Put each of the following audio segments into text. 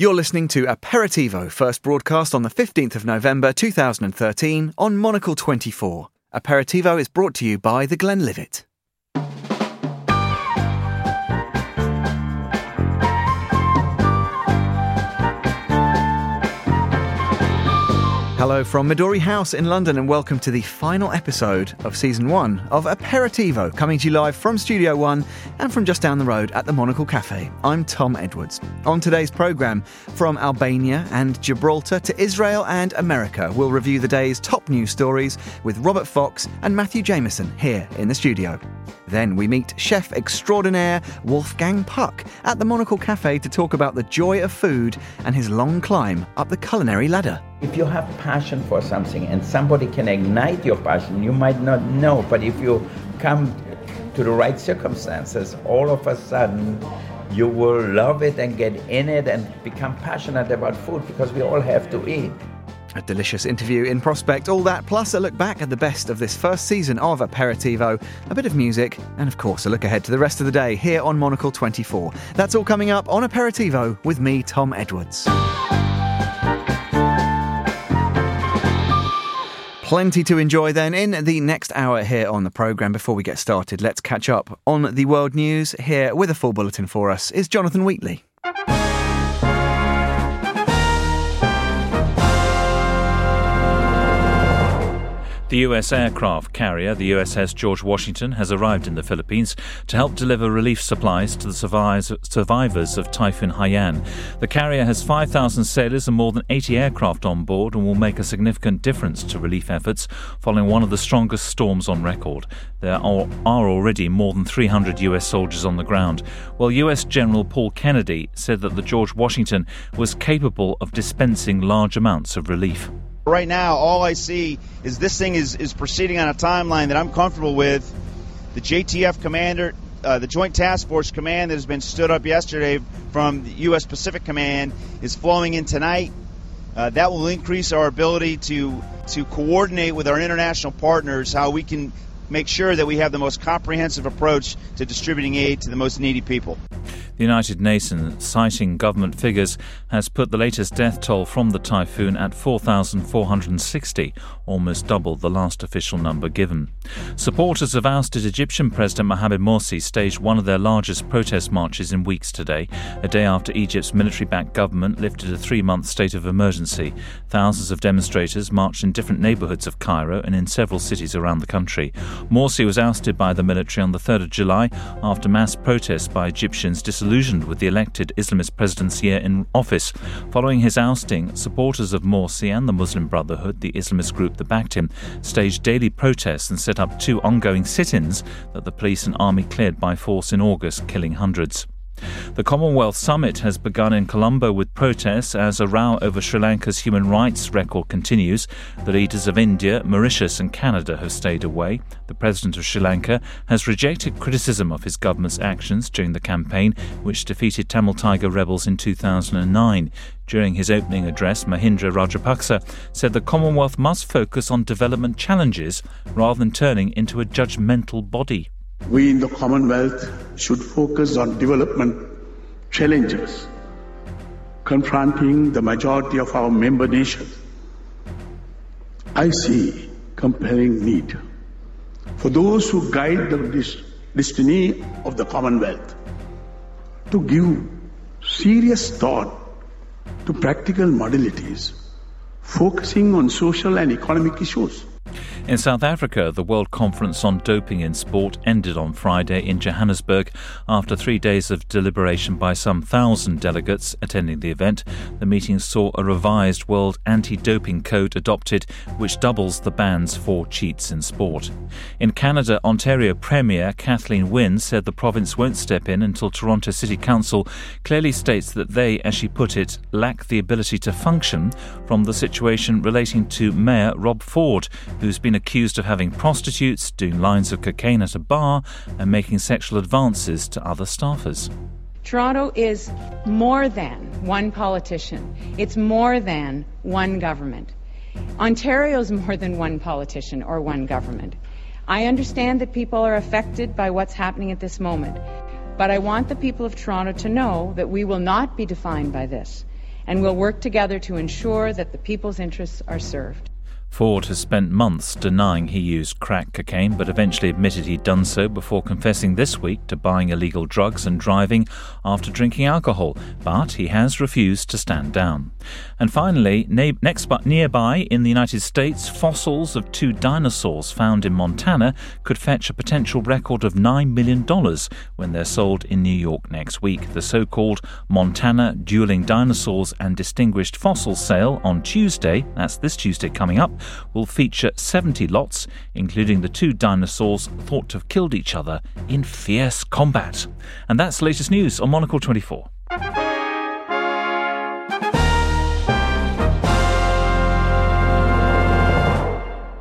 You're listening to Aperitivo, first broadcast on the 15th of November 2013 on Monocle 24. Aperitivo is brought to you by The Glenlivet. Hello from Midori House in London, and welcome to the final episode of season one of Aperitivo, coming to you live from Studio One and from just down the road at the Monocle Cafe. I'm Tom Edwards. On today's programme, from Albania and Gibraltar to Israel and America, we'll review the day's top news stories with Robert Fox and Matthew Jamison here in the studio. Then we meet chef extraordinaire Wolfgang Puck at the Monocle Cafe to talk about the joy of food and his long climb up the culinary ladder. If you have passion for something and somebody can ignite your passion, you might not know, but if you come to the right circumstances, all of a sudden you will love it and get in it and become passionate about food because we all have to eat. A delicious interview in prospect, all that, plus a look back at the best of this first season of Aperitivo, a bit of music, and of course a look ahead to the rest of the day here on Monocle 24. That's all coming up on Aperitivo with me, Tom Edwards. Plenty to enjoy then in the next hour here on the programme. Before we get started, let's catch up on the world news. Here with a full bulletin for us is Jonathan Wheatley. The U.S. aircraft carrier, the USS George Washington, has arrived in the Philippines to help deliver relief supplies to the survivors of Typhoon Haiyan. The carrier has 5,000 sailors and more than 80 aircraft on board and will make a significant difference to relief efforts following one of the strongest storms on record. There are already more than 300 U.S. soldiers on the ground, while U.S. General Paul Kennedy said that the George Washington was capable of dispensing large amounts of relief. Right now, all I see is this thing is, is proceeding on a timeline that I'm comfortable with. The JTF commander, uh, the Joint Task Force command that has been stood up yesterday from the U.S. Pacific Command is flowing in tonight. Uh, that will increase our ability to to coordinate with our international partners how we can make sure that we have the most comprehensive approach to distributing aid to the most needy people. The United Nations, citing government figures, has put the latest death toll from the typhoon at 4,460, almost double the last official number given. Supporters of ousted Egyptian President Mohamed Morsi staged one of their largest protest marches in weeks today, a day after Egypt's military backed government lifted a three month state of emergency. Thousands of demonstrators marched in different neighbourhoods of Cairo and in several cities around the country. Morsi was ousted by the military on the 3rd of July after mass protests by Egyptians disillusioned disillusioned with the elected Islamist president's year in office. Following his ousting, supporters of Morsi and the Muslim Brotherhood, the Islamist group that backed him, staged daily protests and set up two ongoing sit ins that the police and army cleared by force in August, killing hundreds. The Commonwealth Summit has begun in Colombo with protests as a row over Sri Lanka's human rights record continues. The leaders of India, Mauritius, and Canada have stayed away. The president of Sri Lanka has rejected criticism of his government's actions during the campaign, which defeated Tamil Tiger rebels in 2009. During his opening address, Mahinda Rajapaksa said the Commonwealth must focus on development challenges rather than turning into a judgmental body. We in the Commonwealth should focus on development challenges confronting the majority of our member nations. I see compelling need for those who guide the destiny of the Commonwealth to give serious thought to practical modalities focusing on social and economic issues. In South Africa, the World Conference on Doping in Sport ended on Friday in Johannesburg after three days of deliberation by some thousand delegates attending the event. The meeting saw a revised World Anti Doping Code adopted, which doubles the bans for cheats in sport. In Canada, Ontario Premier Kathleen Wynne said the province won't step in until Toronto City Council clearly states that they, as she put it, lack the ability to function from the situation relating to Mayor Rob Ford, who's been accused of having prostitutes, doing lines of cocaine at a bar, and making sexual advances to other staffers. Toronto is more than one politician. It's more than one government. Ontario is more than one politician or one government. I understand that people are affected by what's happening at this moment, but I want the people of Toronto to know that we will not be defined by this. and we'll work together to ensure that the people's interests are served. Ford has spent months denying he used crack cocaine, but eventually admitted he'd done so before confessing this week to buying illegal drugs and driving after drinking alcohol. But he has refused to stand down. And finally, next but nearby in the United States, fossils of two dinosaurs found in Montana could fetch a potential record of $9 million when they're sold in New York next week. The so called Montana Dueling Dinosaurs and Distinguished Fossils sale on Tuesday, that's this Tuesday coming up, will feature 70 lots, including the two dinosaurs thought to have killed each other in fierce combat. And that's the latest news on Monocle 24.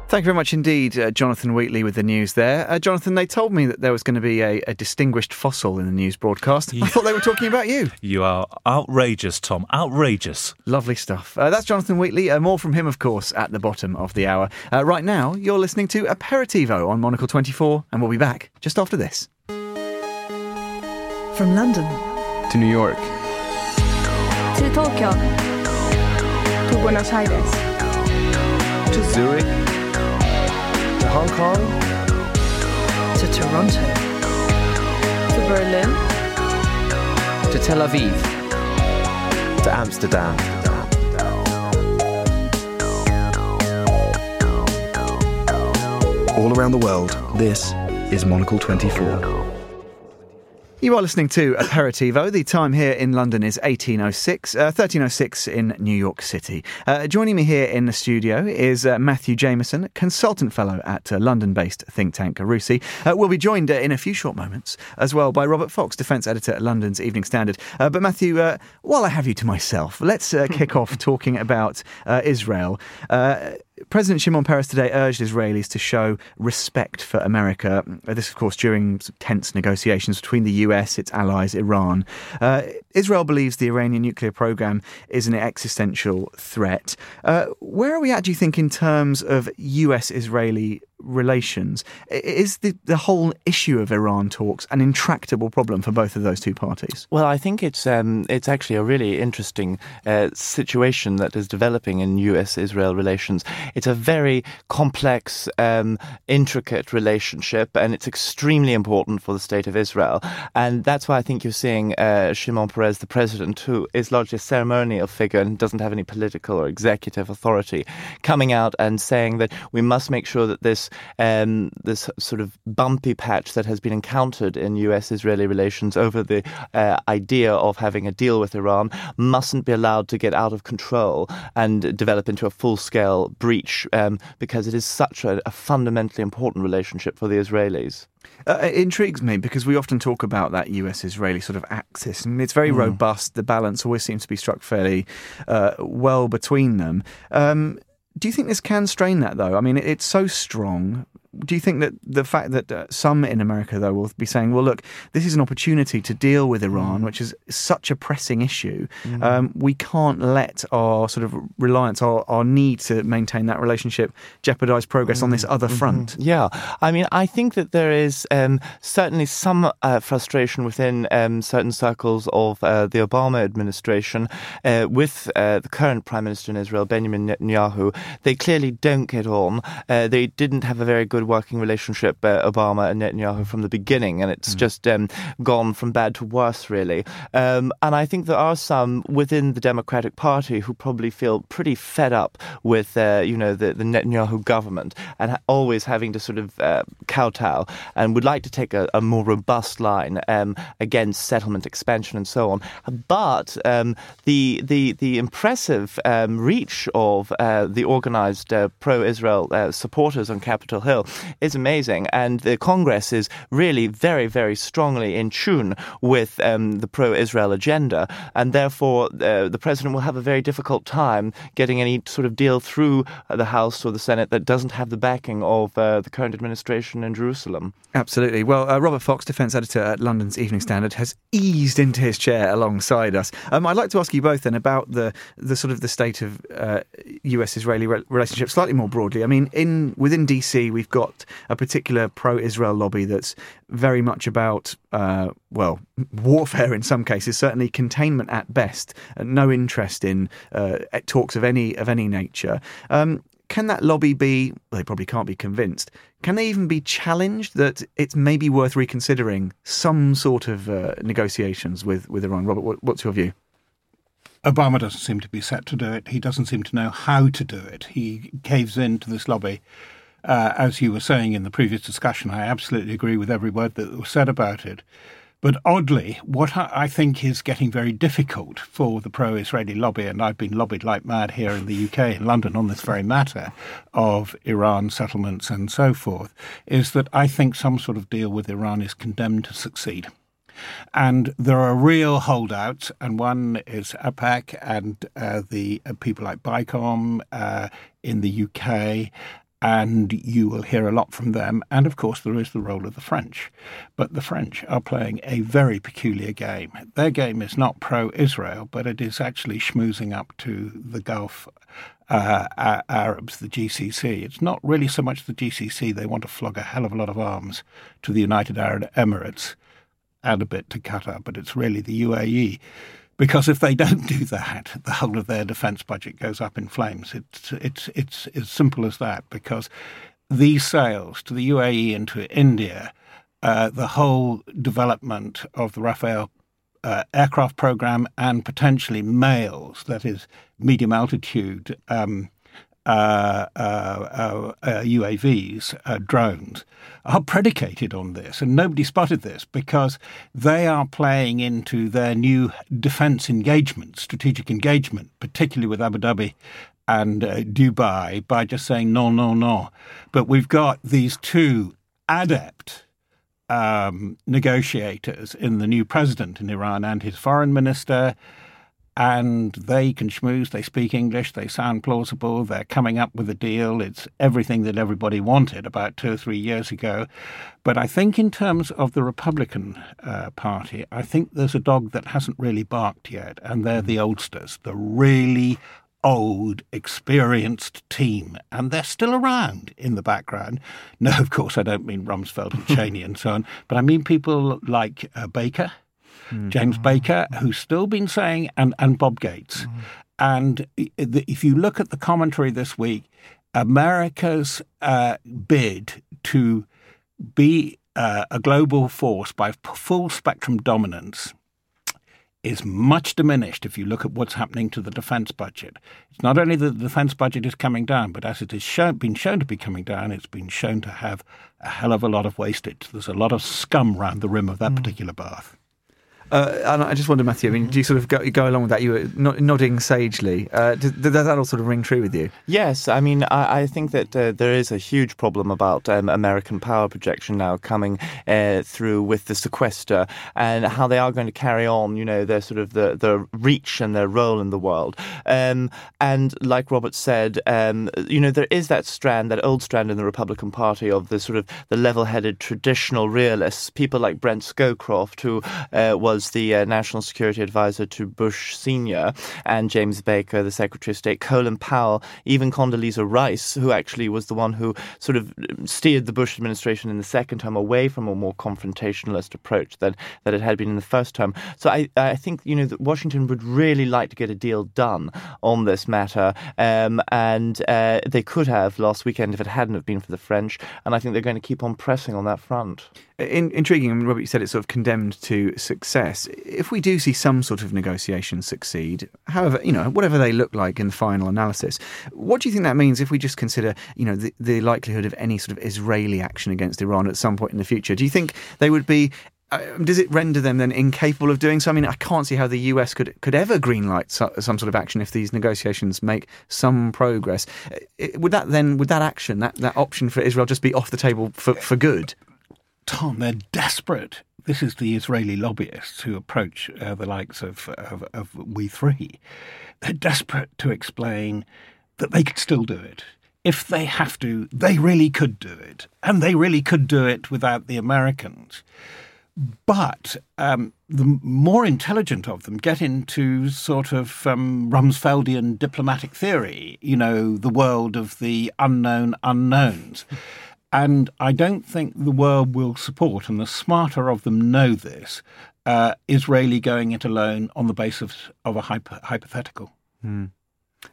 Thank you very much indeed, uh, Jonathan Wheatley, with the news there. Uh, Jonathan, they told me that there was going to be a, a distinguished fossil in the news broadcast. I thought they were talking about you. You are outrageous, Tom. Outrageous. Lovely stuff. Uh, that's Jonathan Wheatley. Uh, more from him, of course, at the bottom of the hour. Uh, right now, you're listening to Aperitivo on Monocle 24, and we'll be back just after this. From London to New York to Tokyo to Buenos Aires to Zurich to Hong Kong, to Toronto, to Berlin, to Tel Aviv, to Amsterdam. All around the world, this is Monocle 24. You are listening to Aperitivo. The time here in London is 1806, uh, 1306 in New York City. Uh, joining me here in the studio is uh, Matthew Jamison, consultant fellow at uh, London based think tank RUSI. Uh, we'll be joined uh, in a few short moments as well by Robert Fox, defence editor at London's Evening Standard. but Matthew, while I have you to myself, let's kick off talking about Israel. President Shimon Peres today urged Israelis to show respect for America. Uh, this, of course, during tense negotiations between the US, its allies, Iran. Uh, Israel believes the Iranian nuclear program is an existential threat. Uh, where are we at, do you think, in terms of US Israeli relations. Is the, the whole issue of Iran talks an intractable problem for both of those two parties? Well, I think it's um, it's actually a really interesting uh, situation that is developing in U.S.-Israel relations. It's a very complex, um, intricate relationship, and it's extremely important for the state of Israel. And that's why I think you're seeing uh, Shimon Peres, the president, who is largely a ceremonial figure and doesn't have any political or executive authority, coming out and saying that we must make sure that this um, this sort of bumpy patch that has been encountered in U.S.-Israeli relations over the uh, idea of having a deal with Iran mustn't be allowed to get out of control and develop into a full-scale breach um, because it is such a, a fundamentally important relationship for the Israelis. Uh, it intrigues me because we often talk about that US Israeli sort of axis, and it's very mm. robust. The balance always seems to be struck fairly uh, well between them. Um, do you think this can strain that though? I mean, it's so strong do you think that the fact that uh, some in America, though, will be saying, well, look, this is an opportunity to deal with Iran, mm. which is such a pressing issue. Mm. Um, we can't let our sort of reliance, our, our need to maintain that relationship, jeopardize progress mm. on this mm. other mm-hmm. front? Yeah. I mean, I think that there is um, certainly some uh, frustration within um, certain circles of uh, the Obama administration uh, with uh, the current Prime Minister in Israel, Benjamin Netanyahu. They clearly don't get on. Uh, they didn't have a very good working relationship, uh, Obama and Netanyahu, from the beginning, and it's mm. just um, gone from bad to worse, really. Um, and I think there are some within the Democratic Party who probably feel pretty fed up with, uh, you know, the, the, Netanyahu government and ha- always having to sort of uh, kowtow and would like to take a, a more robust line um, against settlement expansion and so on. But um, the the the impressive um, reach of uh, the organized uh, pro-Israel uh, supporters on Capitol Hill is amazing. And the Congress is really very, very strongly in tune with um, the pro Israel agenda. And therefore, uh, the president will have a very difficult time getting any sort of deal through the House or the Senate that doesn't have the backing of uh, the current administration in Jerusalem. Absolutely. Well, uh, Robert Fox, defence editor at London's Evening Standard, has eased into his chair alongside us. Um, I'd like to ask you both then about the the sort of the state of US uh, re- relationship slightly more broadly. I mean, in within DC, we've got got a particular pro-Israel lobby that's very much about, uh, well, warfare in some cases, certainly containment at best, no interest in uh, talks of any of any nature. Um, can that lobby be, well, they probably can't be convinced, can they even be challenged that it's maybe worth reconsidering some sort of uh, negotiations with, with Iran? Robert, what, what's your view? Obama doesn't seem to be set to do it. He doesn't seem to know how to do it. He caves in to this lobby. Uh, as you were saying in the previous discussion, I absolutely agree with every word that was said about it. But oddly, what I think is getting very difficult for the pro Israeli lobby, and I've been lobbied like mad here in the UK, in London, on this very matter of Iran settlements and so forth, is that I think some sort of deal with Iran is condemned to succeed. And there are real holdouts, and one is AIPAC and uh, the uh, people like BICOM uh, in the UK, and you will hear a lot from them. And of course, there is the role of the French. But the French are playing a very peculiar game. Their game is not pro Israel, but it is actually schmoozing up to the Gulf uh, Arabs, the GCC. It's not really so much the GCC, they want to flog a hell of a lot of arms to the United Arab Emirates and a bit to Qatar, but it's really the UAE because if they don't do that, the whole of their defence budget goes up in flames. It's it's it's as simple as that. Because these sales to the UAE and to India, uh, the whole development of the Rafale uh, aircraft program and potentially MALEs, that is medium altitude um, UAVs, uh, uh, drones, are predicated on this. And nobody spotted this because they are playing into their new defense engagement, strategic engagement, particularly with Abu Dhabi and uh, Dubai, by just saying no, no, no. But we've got these two adept um, negotiators in the new president in Iran and his foreign minister and they can schmooze, they speak English, they sound plausible, they're coming up with a deal. It's everything that everybody wanted about two or three years ago. But I think, in terms of the Republican uh, Party, I think there's a dog that hasn't really barked yet, and they're the oldsters, the really old, experienced team, and they're still around in the background. No, of course, I don't mean Rumsfeld and Cheney and so on, but I mean people like uh, Baker mm. James Baker, who's still been saying, and, and Bob Gates. Mm. And if you look at the commentary this week, America's uh, bid to be uh, a global force by full spectrum dominance is much diminished if you look at what's happening to the defence budget. It's not only that the defence budget is coming down, but as it has shown, been shown to be coming down, it's been shown to have a hell of a lot of wastage. There's a lot of scum around the rim of that mm. particular bath. Uh, and I just wonder, Matthew. I mean, do you sort of go, go along with that? You were nodding sagely. Uh, does, does, that all sort of ring true with you? Yes. I mean, I, I think that uh, there is a huge problem about um, American power projection now coming uh, through with the sequester and how they are going to carry on. You know, their sort of the the reach and their role in the world. Um, and like Robert said, um, you know, there is that strand, that old strand in the Republican Party of the sort of the level-headed traditional realists, people like Brent Scowcroft, who uh, was was the uh, national security advisor to Bush Sr., and James Baker, the Secretary of State, Colin Powell, even Condoleezza Rice, who actually was the one who sort of steered the Bush administration in the second term away from a more confrontationalist approach than that it had been in the first term. So I, I think you know that Washington would really like to get a deal done on this matter, um, and uh, they could have last weekend if it hadn't have been for the French. And I think they're going to keep on pressing on that front. In, intriguing. I mean, Robert, you said it's sort of condemned to success. If we do see some sort of negotiation succeed, however, you know, whatever they look like in the final analysis, what do you think that means if we just consider, you know, the, the likelihood of any sort of Israeli action against Iran at some point in the future? Do you think they would be uh, does it render them then incapable of doing so? I mean, I can't see how the US could could ever greenlight so, some sort of action if these negotiations make some progress. Uh, would that then, would that action, that, that option for Israel, just be off the table for, for good? Tom, they're desperate. This is the Israeli lobbyists who approach uh, the likes of, of, of We Three. They're desperate to explain that they could still do it. If they have to, they really could do it. And they really could do it without the Americans. But um, the more intelligent of them get into sort of um, Rumsfeldian diplomatic theory, you know, the world of the unknown unknowns. And I don't think the world will support, and the smarter of them know this, uh, Israeli going it alone on the basis of a hypo- hypothetical. Mm.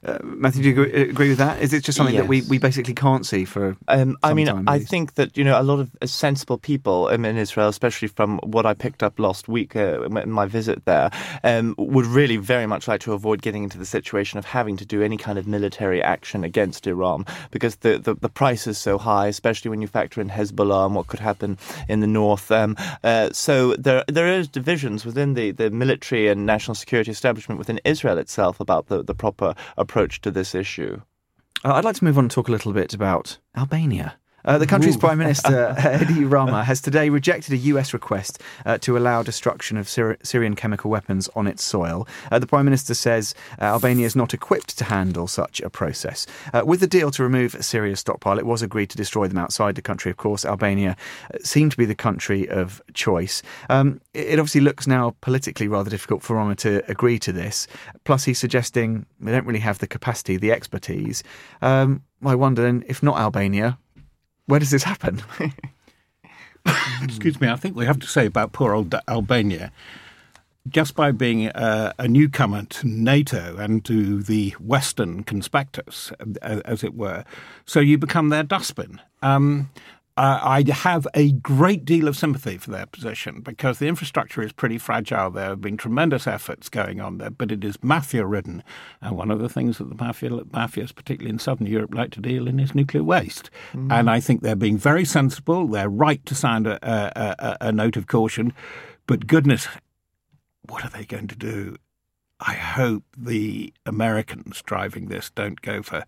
Uh, Matthew, do you agree, agree, with that? Is it just something yes. that we, we basically can't see for? Um, I mean, I think that you know a lot of sensible people um, in Israel, especially from what I picked up last week uh, in my visit there, um, would really very much like to avoid getting into the situation of having to do any kind of military action against Iran because the, the, the price is so high, especially when you factor in Hezbollah and what could happen in the north. Um, uh, so there there is divisions within the, the military and national security establishment within Israel itself about the, the proper approach to this issue. Uh, I'd like to move on and talk a little bit about Albania. Uh, the country's Ooh. Prime Minister, Edi Rama, has today rejected a US request uh, to allow destruction of Syri- Syrian chemical weapons on its soil. Uh, the Prime Minister says uh, Albania is not equipped to handle such a process. Uh, with the deal to remove a Syria's stockpile, it was agreed to destroy them outside the country. Of course, Albania uh, seemed to be the country of choice. Um, it obviously looks now politically rather difficult for Rama to agree to this. Plus, he's suggesting they don't really have the capacity, the expertise. Um, I wonder then, if not Albania, where does this happen? Excuse me, I think we have to say about poor old Albania, just by being uh, a newcomer to NATO and to the Western conspectus, as it were, so you become their dustbin. Um, uh, I have a great deal of sympathy for their position because the infrastructure is pretty fragile. There have been tremendous efforts going on there, but it is mafia ridden. And one of the things that the mafia, mafias, particularly in southern Europe, like to deal in is nuclear waste. Mm. And I think they're being very sensible. They're right to sound a, a, a, a note of caution. But goodness, what are they going to do? I hope the Americans driving this don't go for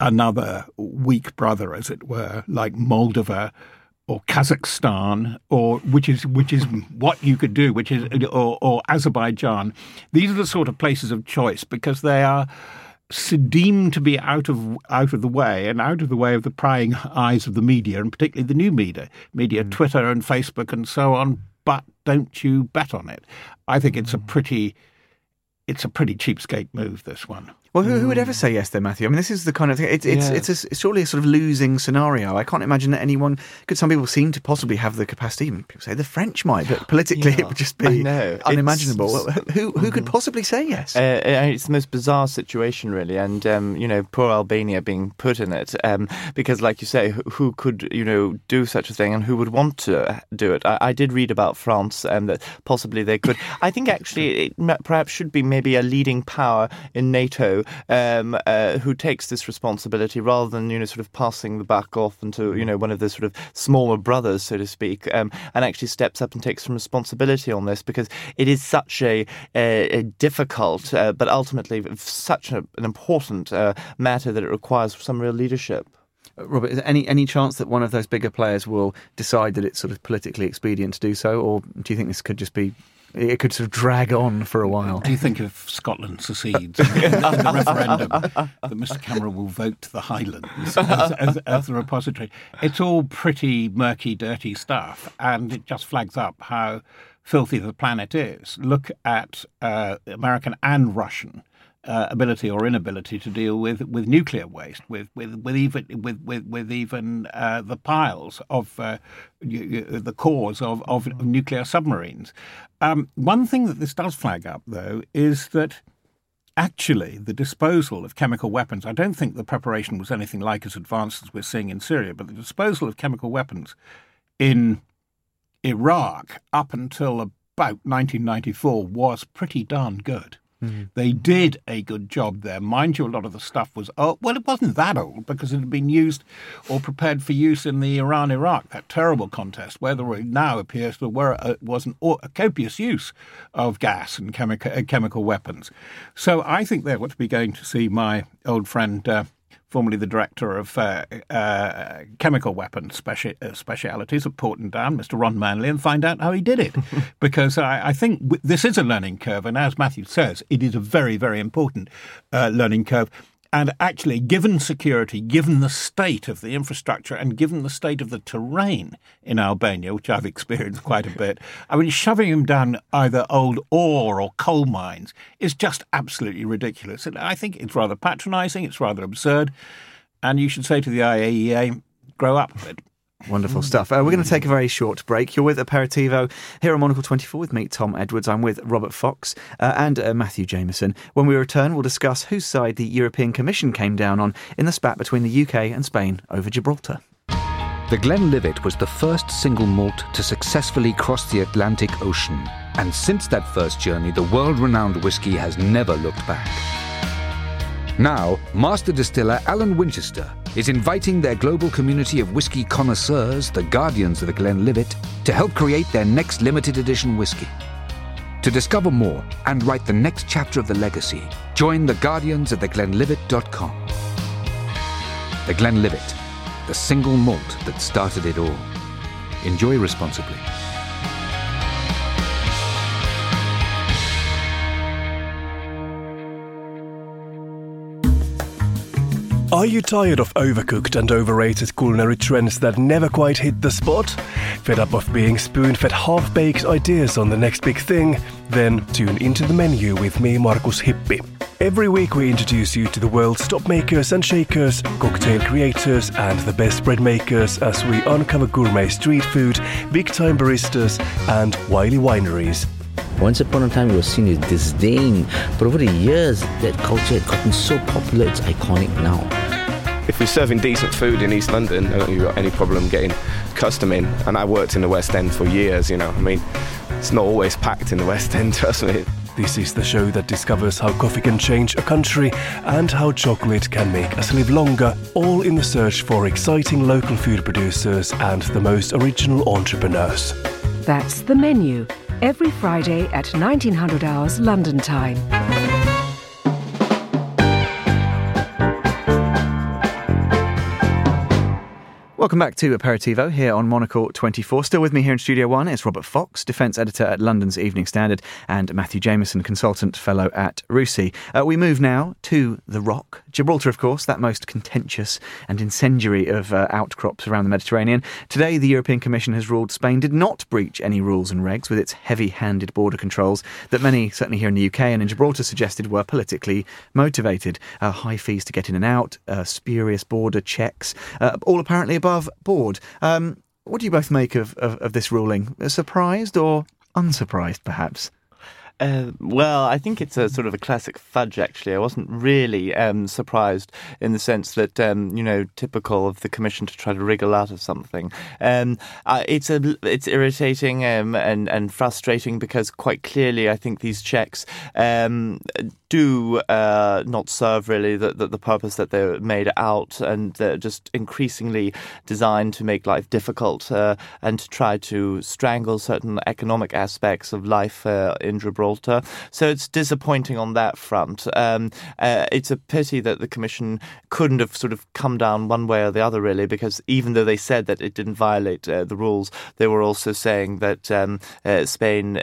another weak brother, as it were, like Moldova or Kazakhstan, or which is which is what you could do, which is or, or Azerbaijan. These are the sort of places of choice because they are deemed to be out of out of the way and out of the way of the prying eyes of the media, and particularly the new media, media, mm. Twitter and Facebook and so on. But don't you bet on it. I think it's a pretty it's a pretty cheapskate move. This one. Well, who, who, would ever say yes, then, Matthew? I mean, this is the kind of thing. It's it's yeah. it's, a, it's surely a sort of losing scenario. I can't imagine that anyone could. Some people seem to possibly have the capacity. Even people say the French might, but politically yeah. it would just be unimaginable. It's, who who could possibly say yes? Uh, it's the most bizarre situation, really, and um, you know, poor Albania being put in it um, because, like you say, who, who, could you know do such a thing, and who would want to do it? I, I did read about France and um, that possibly they could. I think actually it perhaps should be maybe a leading power in NATO um, uh, who takes this responsibility rather than you know sort of passing the buck off into you know one of the sort of smaller brothers, so to speak, um, and actually steps up and takes some responsibility on this because it is such a, a, a difficult uh, but ultimately such a, an important uh, matter that it requires some real leadership. Uh, Robert, is there any any chance that one of those bigger players will decide that it's sort of politically expedient to do so, or do you think this could just be it could sort of drag on for a while. Do you think if Scotland secedes in the referendum that Mr Cameron will vote the Highlands as, as, as, the repository? It's all pretty murky, dirty stuff, and it just flags up how filthy the planet is. Look at uh, American and Russian uh, ability or inability to deal with, with nuclear waste, with with, with even with with, with even uh, the piles of uh, you, you, the cores of, of nuclear submarines. Um, one thing that this does flag up, though, is that actually the disposal of chemical weapons. I don't think the preparation was anything like as advanced as we're seeing in Syria, but the disposal of chemical weapons in Iraq up until about 1994 was pretty darn good. Mm-hmm. They did a good job there. Mind you, a lot of the stuff was old. Well, it wasn't that old because it had been used or prepared for use in the Iran Iraq, that terrible contest, where there now appears there were, uh, was an, a copious use of gas and chemical, uh, chemical weapons. So I think they're what to be going to see my old friend. Uh, formerly the director of uh, uh, chemical weapons speci- uh, specialities at Porton Down, Mr. Ron Manley, and find out how he did it. because I, I, think w- this is a learning curve, and as Matthew says, it is a very, very important uh, learning curve. And actually, given security, given the state of the infrastructure, and given the state of the terrain in Albania, which I've experienced quite a bit, I mean, shoving them down either old ore or coal mines is just absolutely ridiculous. And I think it's rather patronising, it's rather absurd. And you should say to the IAEA, grow up a bit. Wonderful stuff. Uh, we're going to take a very short break. You're with Aperitivo here on Monocle 24 with me, Tom Edwards. I'm with Robert Fox uh, and uh, Matthew Jamison. When we return, we'll discuss whose side the European Commission came down on in the spat between the UK and Spain over Gibraltar. The Glenlivet was the first single malt to successfully cross the Atlantic Ocean. And since that first journey, the world renowned whisky has never looked back. Now, master distiller Alan Winchester is inviting their global community of whisky connoisseurs, the guardians of the Glenlivet, to help create their next limited edition whisky. To discover more and write the next chapter of the legacy, join the Guardians at theglenlivet.com. The Glenlivet, the single malt that started it all. Enjoy responsibly. Are you tired of overcooked and overrated culinary trends that never quite hit the spot? Fed up of being spoon fed half baked ideas on the next big thing? Then tune into the menu with me, Markus Hippi. Every week we introduce you to the world's top makers and shakers, cocktail creators, and the best bread makers as we uncover gourmet street food, big time baristas, and wily wineries. Once upon a time, it was seen with disdain, but over the years, that culture had gotten so popular, it's iconic now. If we're serving decent food in East London, I don't think you've got any problem getting custom in. And I worked in the West End for years, you know. I mean, it's not always packed in the West End, trust me. This is the show that discovers how coffee can change a country and how chocolate can make us live longer, all in the search for exciting local food producers and the most original entrepreneurs. That's the menu every Friday at 1900 hours London time. Welcome back to Aperitivo here on Monocle 24. Still with me here in Studio One is Robert Fox, Defence Editor at London's Evening Standard, and Matthew Jamison, Consultant Fellow at RUSI. Uh, we move now to The Rock. Gibraltar, of course, that most contentious and incendiary of uh, outcrops around the Mediterranean. Today, the European Commission has ruled Spain did not breach any rules and regs with its heavy handed border controls that many, certainly here in the UK and in Gibraltar, suggested were politically motivated. Uh, high fees to get in and out, uh, spurious border checks, uh, all apparently above above board. Um, what do you both make of, of, of this ruling? Surprised or unsurprised, perhaps? Uh, well, I think it's a sort of a classic fudge. Actually, I wasn't really um, surprised in the sense that um, you know, typical of the commission to try to wriggle out of something. Um, uh, it's a it's irritating um, and and frustrating because quite clearly, I think these checks um, do uh, not serve really the, the, the, purpose that they're made out, and they're just increasingly designed to make life difficult uh, and to try to strangle certain economic aspects of life uh, in Gibraltar. So it's disappointing on that front. Um, uh, it's a pity that the Commission couldn't have sort of come down one way or the other, really, because even though they said that it didn't violate uh, the rules, they were also saying that um, uh, Spain,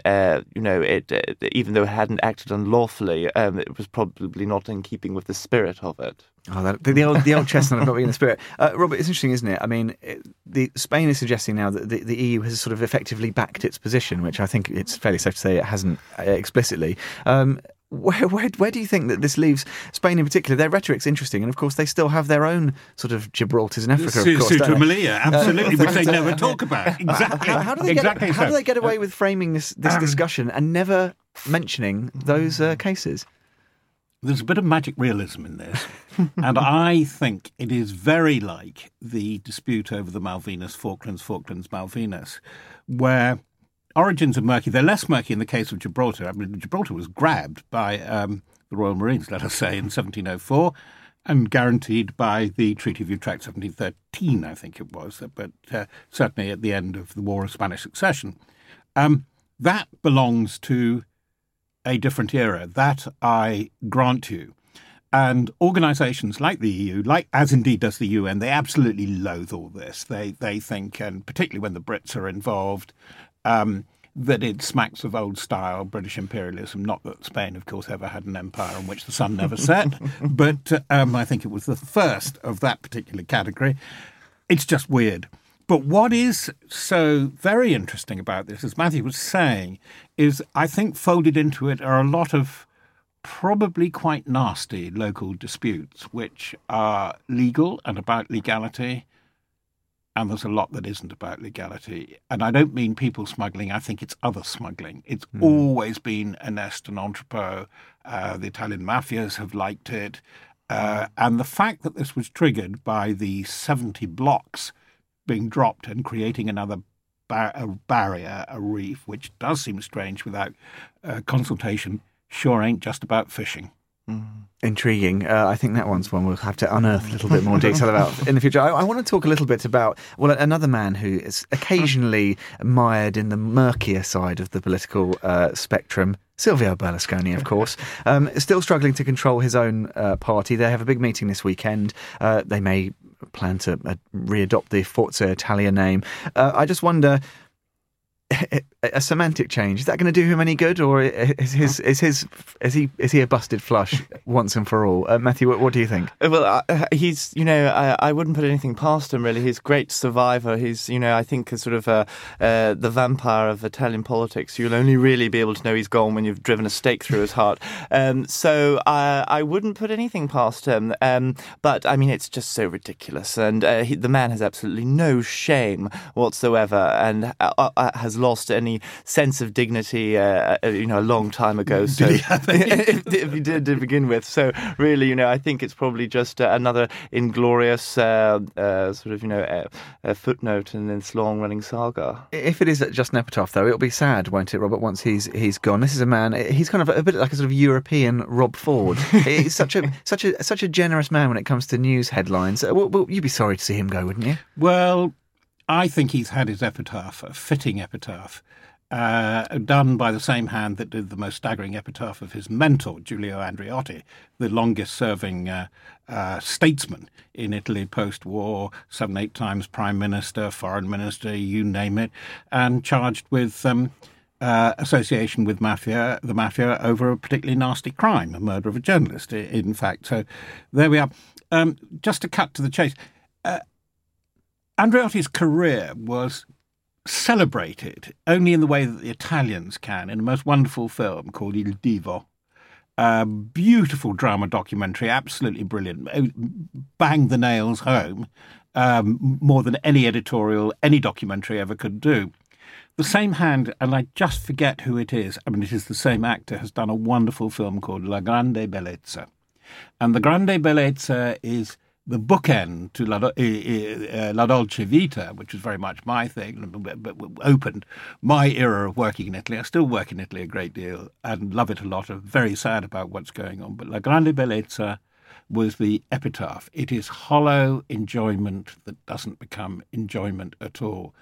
you know, it, even though it hadn't acted unlawfully. Um, it was probably not in keeping with the spirit of it. Oh, that, the, the, old the old chestnut not being in the spirit. Uh, Robert, it's interesting, isn't it? I mean, it, the Spain is suggesting now that the, the, EU has sort of effectively backed its position, which I think it's fairly safe to say it hasn't uh, explicitly. Um, where, where, where do you think that this leaves Spain in particular? Their rhetoric's interesting, and of course they still have their own sort of Gibraltars in Africa. Of course, Ceuta Melilla, absolutely, uh, which they never talk about. Exactly. How, how do they exactly get, so. how do they get away with framing this, this um, discussion and never mentioning those uh, cases? There's a bit of magic realism in this, and I think it is very like the dispute over the Malvinas, Falklands, Falklands, Malvinas, where origins are murky. They're less murky in the case of Gibraltar. I mean, Gibraltar was grabbed by um, the Royal Marines, let us say, in 1704, and guaranteed by the Treaty of Utrecht, 1713, I think it was, but uh, certainly at the end of the War of Spanish Succession. Um, that belongs to a different era. That I grant you. And organisations like the EU, like as indeed does the UN, they absolutely loathe all this. They they think, and particularly when the Brits are involved, um, that it smacks of old style British imperialism. Not that Spain, of course, ever had an empire on which the sun never set, but um, I think it was the first of that particular category. It's just weird. But what is so very interesting about this, as Matthew was saying, is I think folded into it are a lot of probably quite nasty local disputes, which are legal and about legality, and there's a lot that isn't about legality. And I don't mean people smuggling, I think it's other smuggling. It's mm. always been a nest and entrepot. Uh, the Italian mafias have liked it. Uh, and the fact that this was triggered by the 70 blocks being dropped and creating another bar- a barrier, a reef, which does seem strange without uh, consultation, sure ain't just about fishing. Mm. Intriguing. Uh, I think that one's one we'll have to unearth a little bit more detail about in the future. I, I, want to talk a little bit about well, another man who is occasionally mired in the murkier side of the political uh, spectrum. Silvio Berlusconi, of course, um, still struggling to control his own uh, party. They have a big meeting this weekend. Uh, they may plan to uh, readopt the Forza Italia name. Uh, I just wonder a semantic change is that going to do him any good, or is his is his is he is he a busted flush once and for all? Uh, Matthew, what, what, do you think? Uh, well, uh, he's you know I, I wouldn't put anything past him really. He's a great survivor. He's you know I think a sort of uh, uh, the vampire of Italian politics. You'll only really be able to know he's gone when you've driven a stake through his heart. Um, so I I wouldn't put anything past him. Um, but I mean it's just so ridiculous, and uh, he, the man has absolutely no shame whatsoever, and has lost any sense of dignity, uh, uh, you know, a long time ago. So, if, if, he did to begin with, so really, you know, I think it's probably just uh, another inglorious uh, uh sort of, you know, footnote in this long-running saga. If it is just an epitaph, though, it'll be sad, won't it, Robert? Once he's he's gone, this is a man. He's kind of a bit like a sort of European Rob Ford. he's such a such a such a generous man when it comes to news headlines. Well, well, you'd be sorry to see him go, wouldn't you? Well, I think he's had his epitaph, a fitting epitaph, uh, done by the same hand that did the most staggering epitaph of his mentor, Giulio Andreotti, the longest serving uh, uh, statesman in Italy post war, seven, eight times prime minister, foreign minister, you name it, and charged with. Um, uh, association with mafia, the mafia, over a particularly nasty crime, a murder of a journalist, in fact. So there we are. Um, just to cut to the chase, uh, Andreotti's career was celebrated only in the way that the Italians can in a most wonderful film called Il Divo. A beautiful drama documentary, absolutely brilliant. Banged the nails home um, more than any editorial, any documentary ever could do. The same hand, and I just forget who it is, I mean, it is the same actor, has done a wonderful film called La Grande Bellezza. And The Grande Bellezza is the bookend to La, uh, La, Dolce Vita, which was very much my thing, but opened my era of working in Italy. I still work in Italy a great deal and love it a lot. I'm very sad about what's going on. But La Grande Bellezza was the epitaph. It is hollow enjoyment that doesn't become enjoyment at all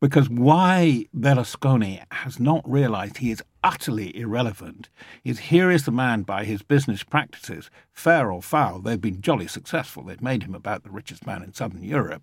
because why Berlusconi has not realized he is utterly irrelevant is here is the man by his business practices, fair or foul, they've been jolly successful. They've made him about the richest man in southern Europe.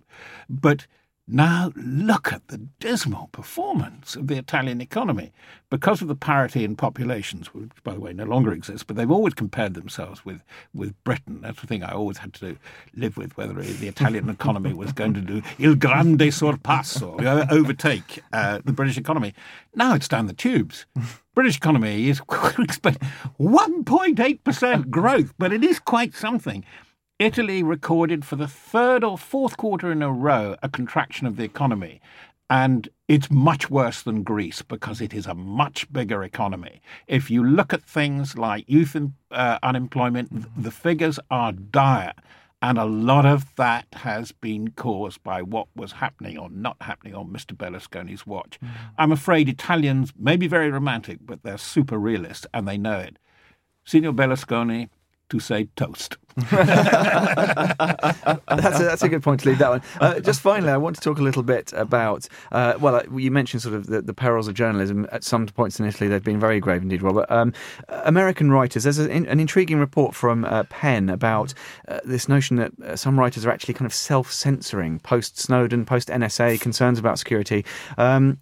But now look at the dismal performance of the Italian economy. Because of the parity in populations, which by the way no longer exists, but they've always compared themselves with, with Britain. That's the thing I always had to live with, whether the Italian economy was going to do il grande sorpasso, overtake uh, the British economy. Now it's down the tubes. British economy is 1.8% growth, but it is quite something. Italy recorded for the third or fourth quarter in a row a contraction of the economy. And it's much worse than Greece because it is a much bigger economy. If you look at things like youth uh, unemployment, the figures are dire. And a lot of that has been caused by what was happening or not happening on Mr. Berlusconi's watch. Mm. I'm afraid Italians may be very romantic, but they're super realist and they know it. Signor Berlusconi, to say toast. that's, a, that's a good point to leave that one. Uh, just finally, I want to talk a little bit about, uh, well, uh, you mentioned sort of the, the, perils of journalism. At some points in Italy, they've been very grave indeed, Robert. Um, American writers, there's a, an intriguing report from uh, PEN about uh, this notion that uh, some writers are actually kind of self censoring post Snowden, post NSA, concerns about security. Um,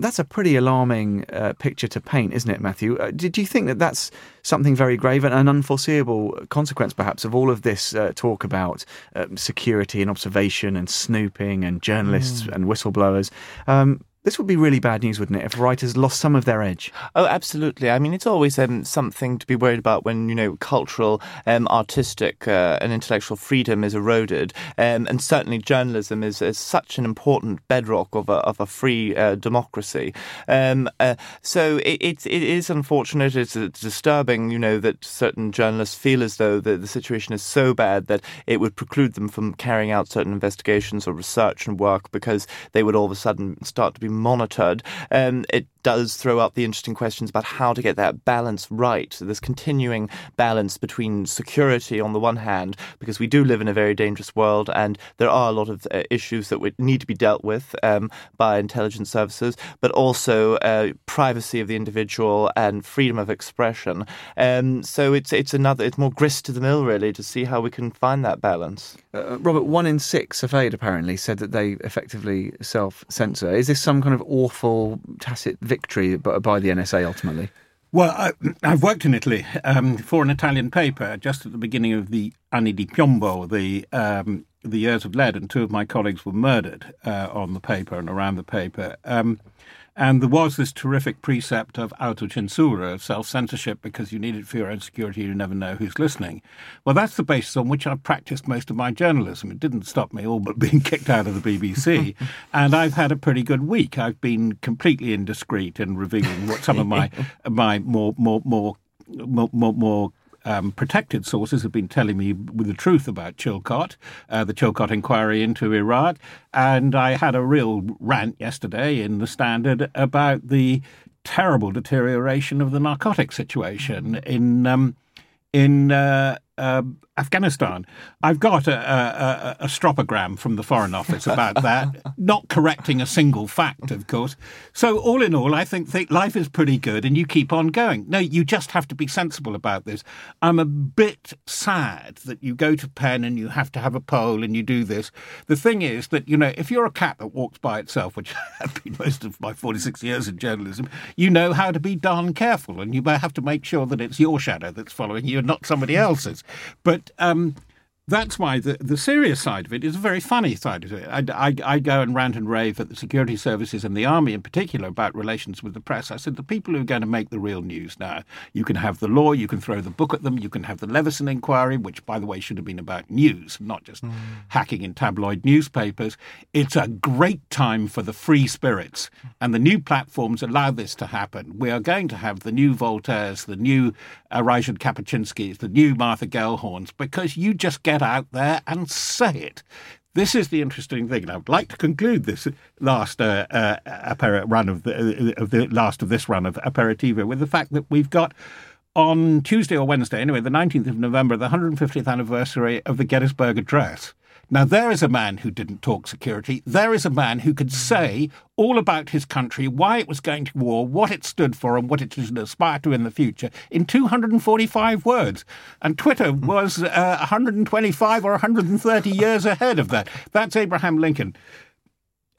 that's a pretty alarming uh, picture to paint, isn't it, Matthew? Uh, did you think that that's something very grave and an unforeseeable consequence, perhaps, of all of this uh, talk about um, security and observation and snooping and journalists mm. and whistleblowers? Um, This would be really bad news, wouldn't it, if writers lost some of their edge? Oh, absolutely. I mean, it's always um, something to be worried about when, you know, cultural, um, artistic, uh, and intellectual freedom is eroded. Um, and certainly journalism is, is such an important bedrock of a, of a free uh, democracy. Um, uh, so it, it, it is unfortunate. It's, it's disturbing, you know, that certain journalists feel as though the, the situation is so bad that it would preclude them from carrying out certain investigations or research and work because they would all of a sudden start to be monitored. Um, it does throw up the interesting questions about how to get that balance right. So this continuing balance between security on the one hand, because we do live in a very dangerous world and there are a lot of uh, issues that would need to be dealt with um, by intelligence services, but also uh, privacy of the individual and freedom of expression. Um, so it's it's another it's more grist to the mill really to see how we can find that balance. Uh, Robert, one in six aid apparently said that they effectively self censor. Is this some kind of awful tacit victory by the NSA ultimately? Well, I, have worked in Italy um, for an Italian paper just at the beginning of the Anni di Piombo, the um, the years of lead, and two of my colleagues were murdered uh, on the paper and around the paper. Um, and there was this terrific precept of autocensura, of self censorship, because you need it for your own security, you never know who's listening. Well, that's the basis on which I practiced most of my journalism. It didn't stop me all but being kicked out of the BBC. and I've had a pretty good week. I've been completely indiscreet in revealing what some of my, my more, more, more more, more, more um, protected sources have been telling me the truth about Chilcot, uh, the Chilcot inquiry into Iraq, and I had a real rant yesterday in the Standard about the terrible deterioration of the narcotic situation in um, in uh, uh, Afghanistan. I've got a, a, a, stropogram from the Foreign Office about that, not correcting a single fact, of course. So, all in all, I think, life is pretty good and you keep on going. No, you just have to be sensible about this. I'm a bit sad that you go to PEN and you have to have a poll and you do this. The thing is that, you know, if you're a cat that walks by itself, which I've been most of my 46 years in journalism, you know how to be darn careful and you have to make sure that it's your shadow that's following you and not somebody else's. But um, that's why the, the serious side of it is a very funny side of it. I, I, I, go and rant and rave at the security services and the army in particular about relations with the press. I said, the people who are going to make the real news now, you can have the law, you can throw the book at them, you can have the Leveson inquiry, which, by the way, should have been about news, not just mm. hacking in tabloid newspapers. It's a great time for the free spirits, and the new platforms allow this to happen. We are going to have the new Voltaires, the new uh, Ryszard Kapuscinskis, the new Martha Gellhorns, because you just get out there and say it. This is the interesting thing, and I would like to conclude this last uh, uh, run of the, uh, of the last of this run of aperitivo with the fact that we've got on Tuesday or Wednesday, anyway, the 19th of November, the 150th anniversary of the Gettysburg Address. Now, there is a man who didn't talk security. There is a man who could say all about his country, why it was going to war, what it stood for, and what it should aspire to in the future in 245 words. And Twitter was uh, 125 or 130 years ahead of that. That's Abraham Lincoln.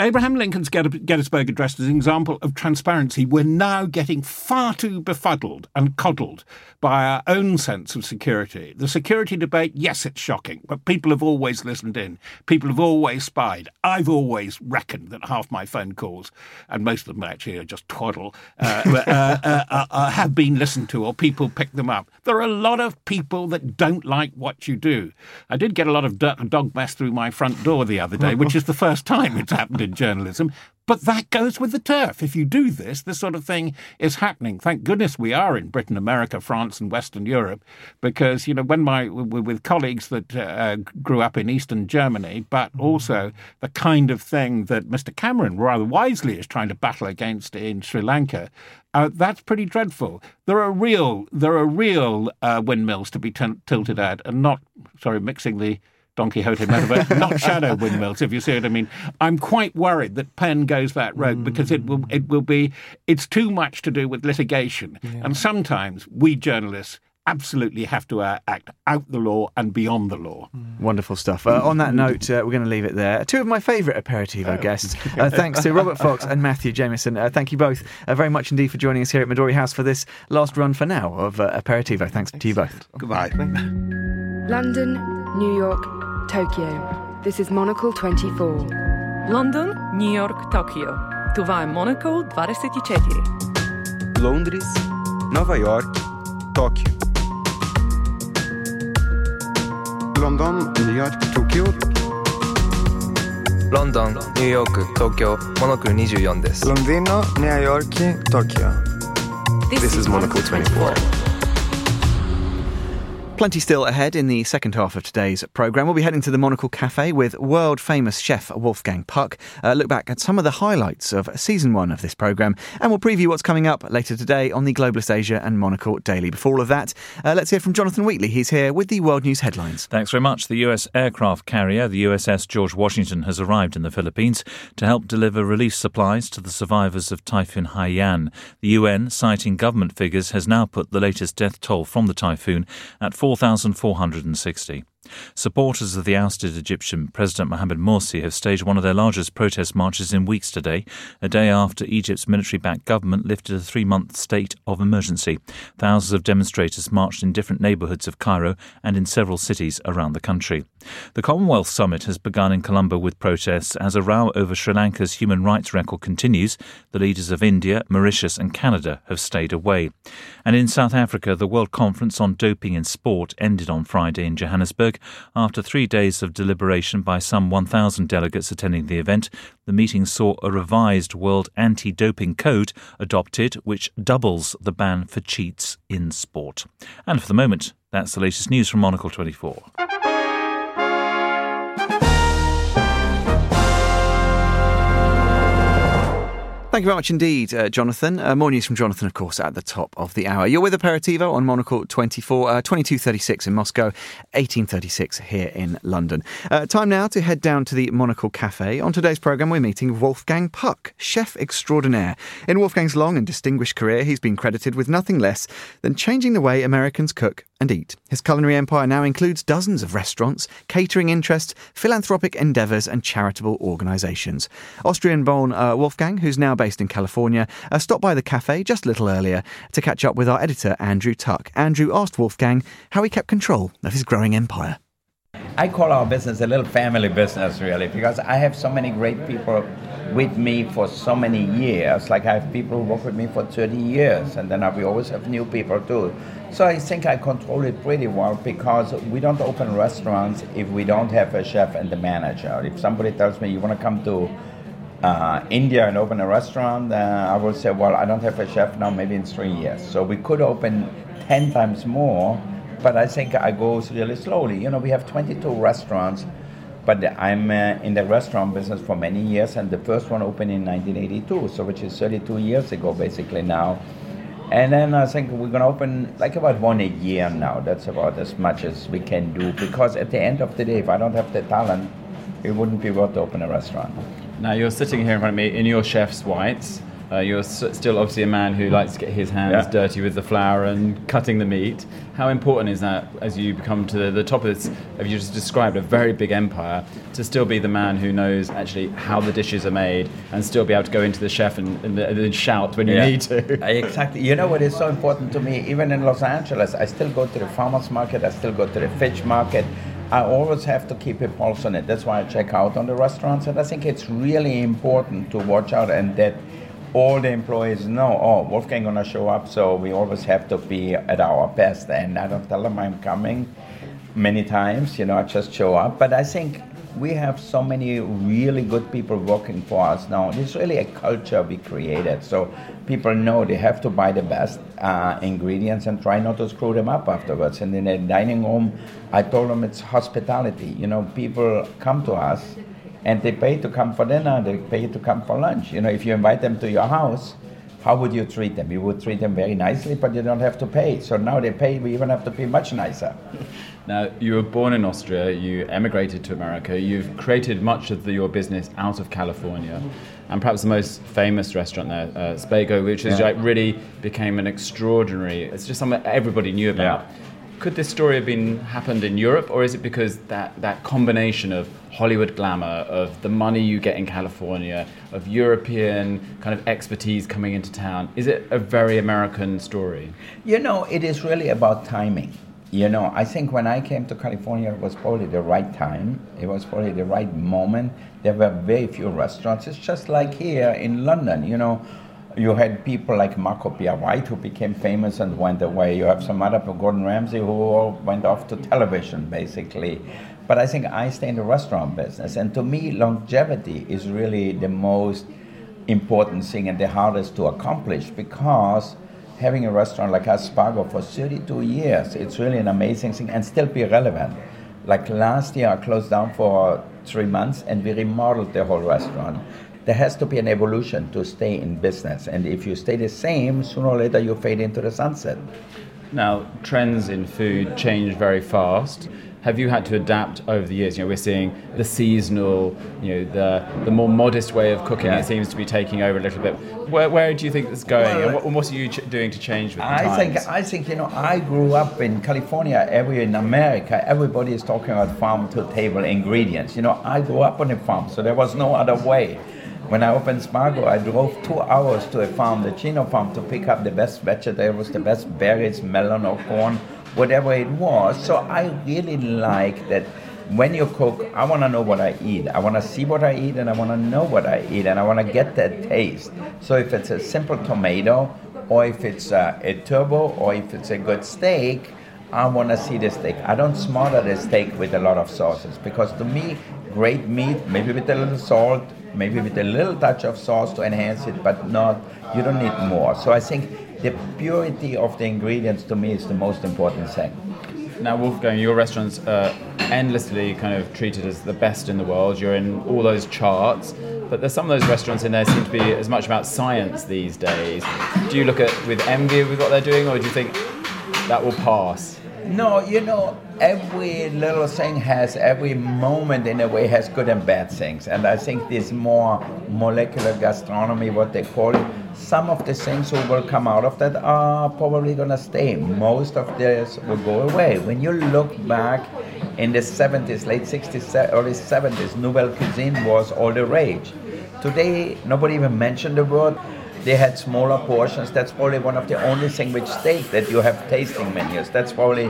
Abraham Lincoln's Gettysburg Address is an example of transparency. We're now getting far too befuddled and coddled by our own sense of security. The security debate, yes, it's shocking, but people have always listened in. People have always spied. I've always reckoned that half my phone calls, and most of them actually are just twaddle, uh, uh, uh, uh, uh have been listened to or people pick them up. There are a lot of people that don't like what you do. I did get a lot of dirt dog mess through my front door the other day, which is the first time it's happened in journalism. But that goes with the turf. If you do this, this sort of thing is happening. Thank goodness we are in Britain, America, France, and Western Europe, because you know when my with colleagues that uh, grew up in Eastern Germany, but mm-hmm. also the kind of thing that Mr. Cameron rather wisely is trying to battle against in Sri Lanka. Uh, that's pretty dreadful. There are real, there are real uh, windmills to be t- tilted at, and not sorry, mixing the Don Quixote metaverse, not shadow windmills, if you see what I mean. I'm quite worried that PEN goes that road mm. because it will it will be it's too much to do with litigation, yeah. and sometimes we journalists absolutely have to uh, act out the law and beyond the law. Mm. Wonderful stuff. Uh, on that note, uh, we're going to leave it there. Two of my favourite aperitivo oh. guests. Uh, thanks to Robert Fox and Matthew Jamison. Uh, thank you both uh, very much indeed for joining us here at Midori House for this last run for now of aperitivo. Thanks Excellent. to you both. Goodbye. London, New York, Tokyo. This is Monocle 24. London, New York, Tokyo. Това е Monocle 24. Лондрис, Нова Йорк, Токио. Лондон, Нью Йорк, Токио. London, New York, Tokyo, 24 24です。Londino, New York, Tokyo. This, this is, is Monocle 24. 24. Plenty still ahead in the second half of today's programme. We'll be heading to the Monocle Cafe with world famous chef Wolfgang Puck. Uh, look back at some of the highlights of season one of this programme, and we'll preview what's coming up later today on the Globalist Asia and Monocle Daily. Before all of that, uh, let's hear from Jonathan Wheatley. He's here with the World News headlines. Thanks very much. The US aircraft carrier, the USS George Washington, has arrived in the Philippines to help deliver relief supplies to the survivors of Typhoon Haiyan. The UN, citing government figures, has now put the latest death toll from the typhoon at 4,460. Supporters of the ousted Egyptian President Mohamed Morsi have staged one of their largest protest marches in weeks today, a day after Egypt's military backed government lifted a three month state of emergency. Thousands of demonstrators marched in different neighbourhoods of Cairo and in several cities around the country. The Commonwealth Summit has begun in Colombo with protests as a row over Sri Lanka's human rights record continues. The leaders of India, Mauritius, and Canada have stayed away. And in South Africa, the World Conference on Doping in Sport ended on Friday in Johannesburg. After three days of deliberation by some 1,000 delegates attending the event, the meeting saw a revised World Anti Doping Code adopted, which doubles the ban for cheats in sport. And for the moment, that's the latest news from Monocle 24. Thank you very much indeed, uh, Jonathan. Uh, more news from Jonathan, of course, at the top of the hour. You're with Aperitivo on Monocle 24, uh, 2236 in Moscow, 1836 here in London. Uh, time now to head down to the Monocle Cafe. On today's programme, we're meeting Wolfgang Puck, chef extraordinaire. In Wolfgang's long and distinguished career, he's been credited with nothing less than changing the way Americans cook and eat. His culinary empire now includes dozens of restaurants, catering interests, philanthropic endeavours, and charitable organisations. Austrian born uh, Wolfgang, who's now based in California, uh, stopped by the cafe just a little earlier to catch up with our editor, Andrew Tuck. Andrew asked Wolfgang how he kept control of his growing empire. I call our business a little family business, really, because I have so many great people with me for so many years. Like I have people who work with me for 30 years, and then we always have new people too. So I think I control it pretty well because we don't open restaurants if we don't have a chef and the manager. If somebody tells me you want to come to uh, India and open a restaurant, uh, I will say, well, I don't have a chef now, maybe in three years. So we could open 10 times more, but I think I go really slowly. You know, we have 22 restaurants, but I'm uh, in the restaurant business for many years, and the first one opened in 1982, so which is 32 years ago, basically now. And then I think we're going to open like about one a year now. That's about as much as we can do because at the end of the day, if I don't have the talent, it wouldn't be worth to open a restaurant. Now you're sitting here in front of me in your chef's whites. Uh, you're s- still obviously a man who likes to get his hands Yeah. dirty with the flour and cutting the meat. How important is that as you become to the, the top of this? Have you just described a very big empire to still be the man who knows actually how the dishes are made and still be able to go into the chef and, and, and shout when you Yeah. need to? exactly. You know what is so important to me? Even in Los Angeles, I still go to the farmers market. I still go to the fish market. I always have to keep a pulse on it. That's why I check out on the restaurants, and I think it's really important to watch out and that all the employees know. Oh, Wolfgang gonna show up, so we always have to be at our best. And I don't tell them I'm coming many times. You know, I just show up. But I think we have so many really good people working for us now. It's really a culture we created. So people know they have to buy the best uh, ingredients and try not to screw them up afterwards. And in a dining room, I told them it's hospitality. You know, people come to us and they pay to come for dinner, they pay to come for lunch. You know, if you invite them to your house, how would you treat them? You would treat them very nicely, but you don't have to pay. So now they pay, we even have to pay much nicer. Now, you were born in Austria, you emigrated to America, you've created much of the, your business out of California, and perhaps the most famous restaurant there, uh, Spago, which is Yeah. like really became an extraordinary, it's just something everybody knew about. Could this story have been happened in Europe, or is it because that, that combination of Hollywood glamour, of the money you get in California, of European kind of expertise coming into town, is it a very American story? You know, it is really about timing. You know, I think when I came to California, it was probably the right time. It was probably the right moment. There were very few restaurants. It's just like here in London, you know. You had people like Marco Pierre White who became famous and went away. You have some other Gordon Ramsay, who went off to television, basically. But I think I stay in the restaurant business. And to me, longevity is really the most important thing and the hardest to accomplish because having a restaurant like Aspago for 32 years, it's really an amazing thing and still be relevant. Like last year, I closed down for three months and we remodeled the whole restaurant. There has to be an evolution to stay in business. And if you stay the same, sooner or later you fade into the sunset. Now, trends in food change very fast have you had to adapt over the years? You know, we're seeing the seasonal, you know, the the more modest way of cooking. Yeah. It seems to be taking over a little bit. Where, where do you think it's going, well, and what, what, are you ch- doing to change with I times? think I think you know I grew up in California. Every in America, everybody is talking about farm to table ingredients. You know, I grew up on a farm, so there was no other way. When I opened Spago, I drove two hours to a farm, the Chino farm, to pick up the best vegetables, the best berries, melon or corn whatever it was. So I really like that when you cook, I want to know what I eat. I want to see what I eat and I want to know what I eat and I want to get that taste. So if it's a simple tomato or if it's a, a turbo or if it's a good steak, I want to see the steak. I don't smother the steak with a lot of sauces because to me, great meat, maybe with a little salt, maybe with a little touch of sauce to enhance it, but not, you don't need more. So I think the purity of the ingredients to me is the most important thing. Now, Wolfgang, your restaurant's uh, endlessly kind of treated as the best in the world. You're in all those charts, but there's some of those restaurants in there seem to be as much about science these days. Do you look at with envy with what they're doing, or do you think that will pass? No, you know, every little thing has, every moment in a way has good and bad things. And I think this more molecular gastronomy, what they call it, some of the things who will come out of that are probably going to stay. Most of this will go away. When you look back in the 70s, late 60s, early 70s, Nouvelle Cuisine was all the rage. Today, nobody even mentioned the word. They had smaller portions. That's probably one of the only things which stayed that you have tasting menus. That's probably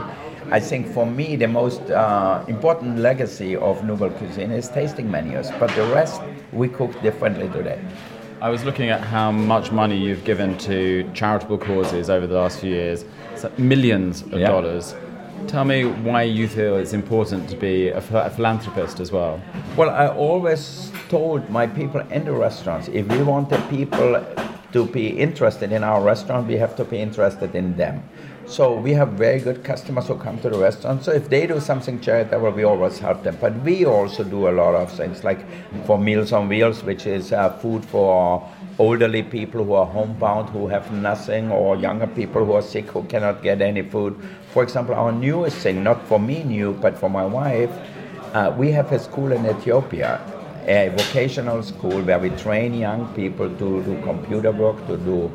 I think for me the most uh, important legacy of Nouvelle Cuisine is tasting menus, but the rest we cook differently today. I was looking at how much money you've given to charitable causes over the last few years, so millions of yeah. dollars. Tell me why you feel it's important to be a, a philanthropist as well. Well, I always told my people in the restaurants if we want the people to be interested in our restaurant, we have to be interested in them. So we have very good customers who come to the restaurant. So if they do something charitable, we always help them. But we also do a lot of things like for Meals on Wheels, which is uh, food for elderly people who are homebound, who have nothing, or younger people who are sick, who cannot get any food. For example, our newest thing, not for me new, but for my wife, uh, we have a school in Ethiopia, a vocational school where we train young people to do computer work, to do